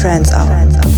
uplifting trance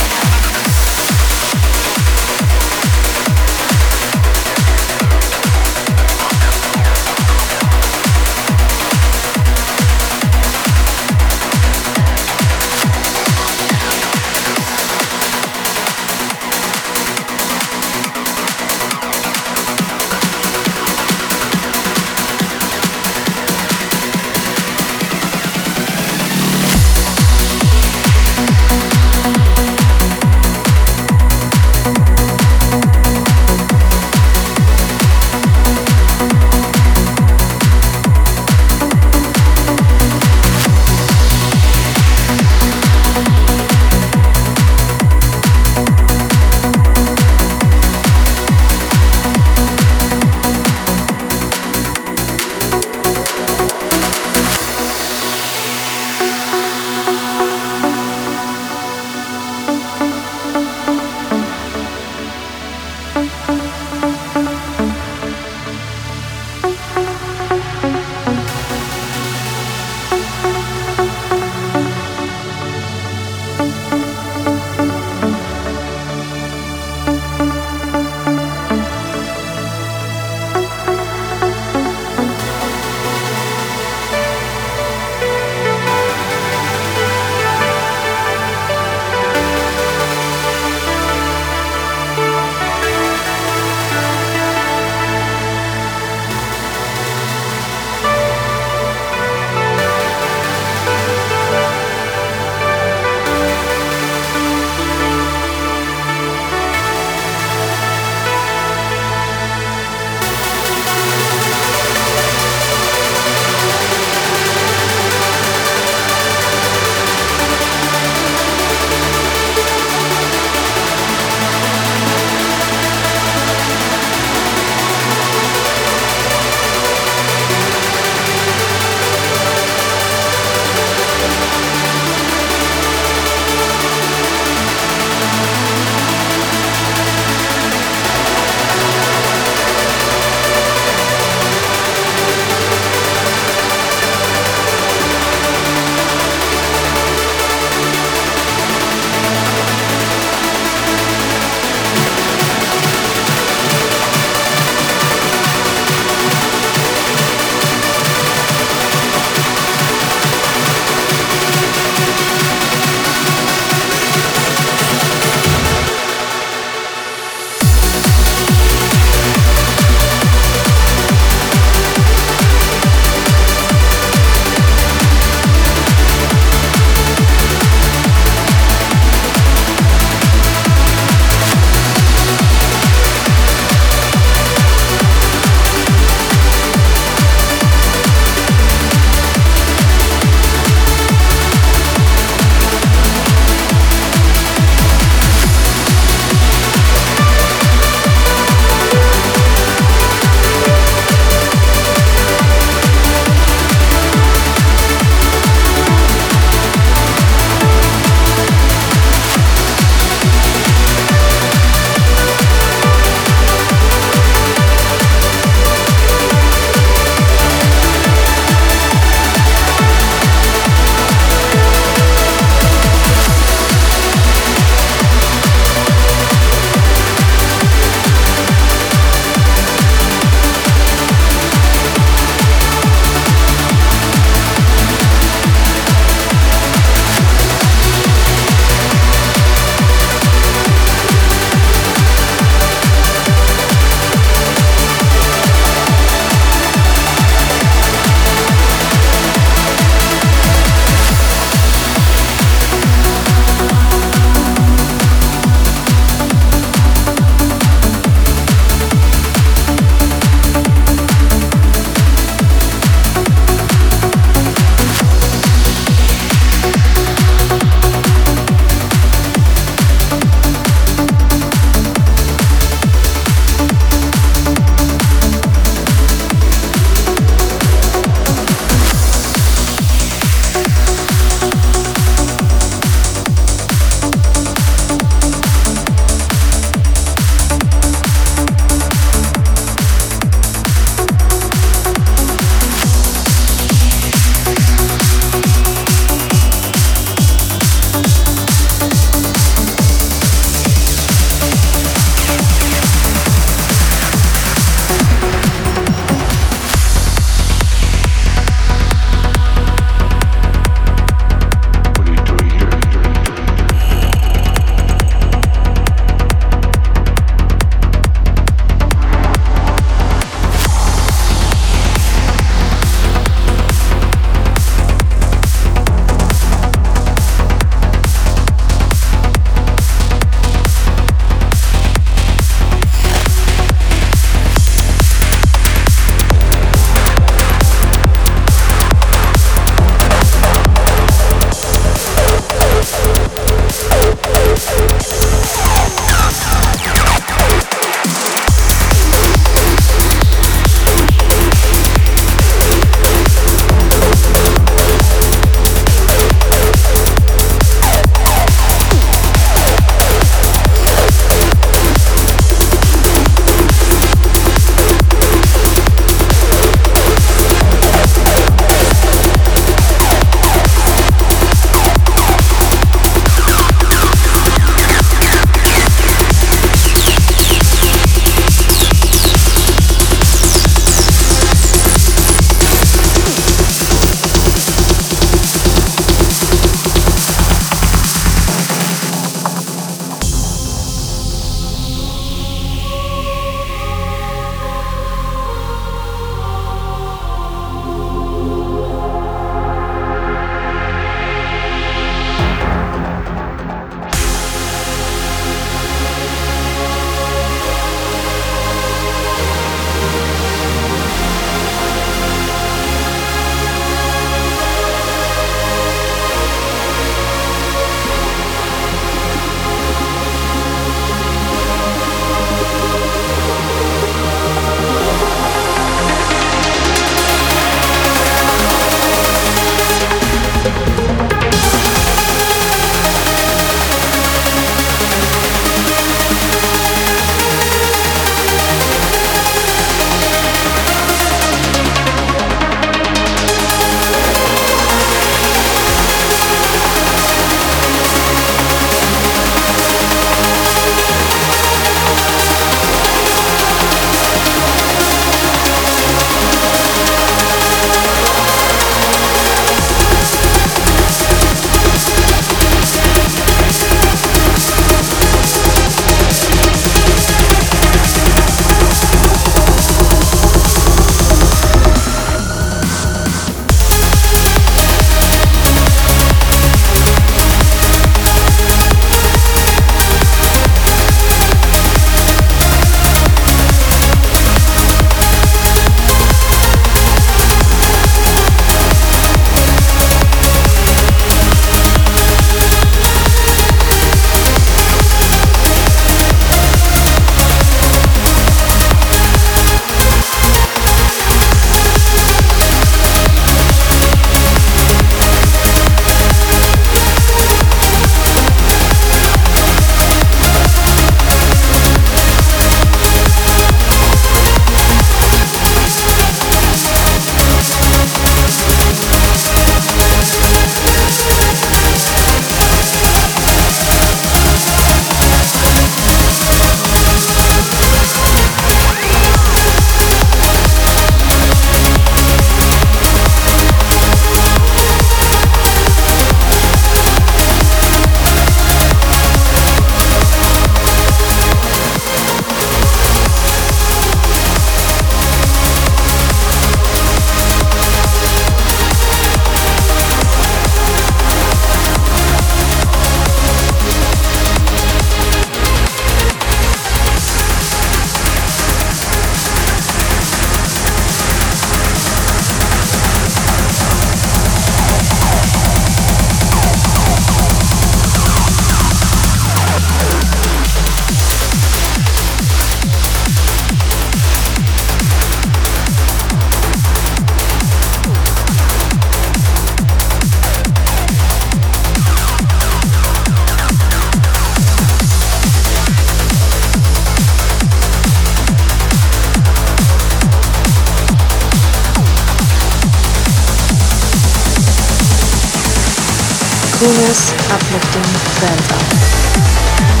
Kunis uplifting trance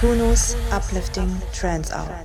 Bruno's Uplifting Trance Hour.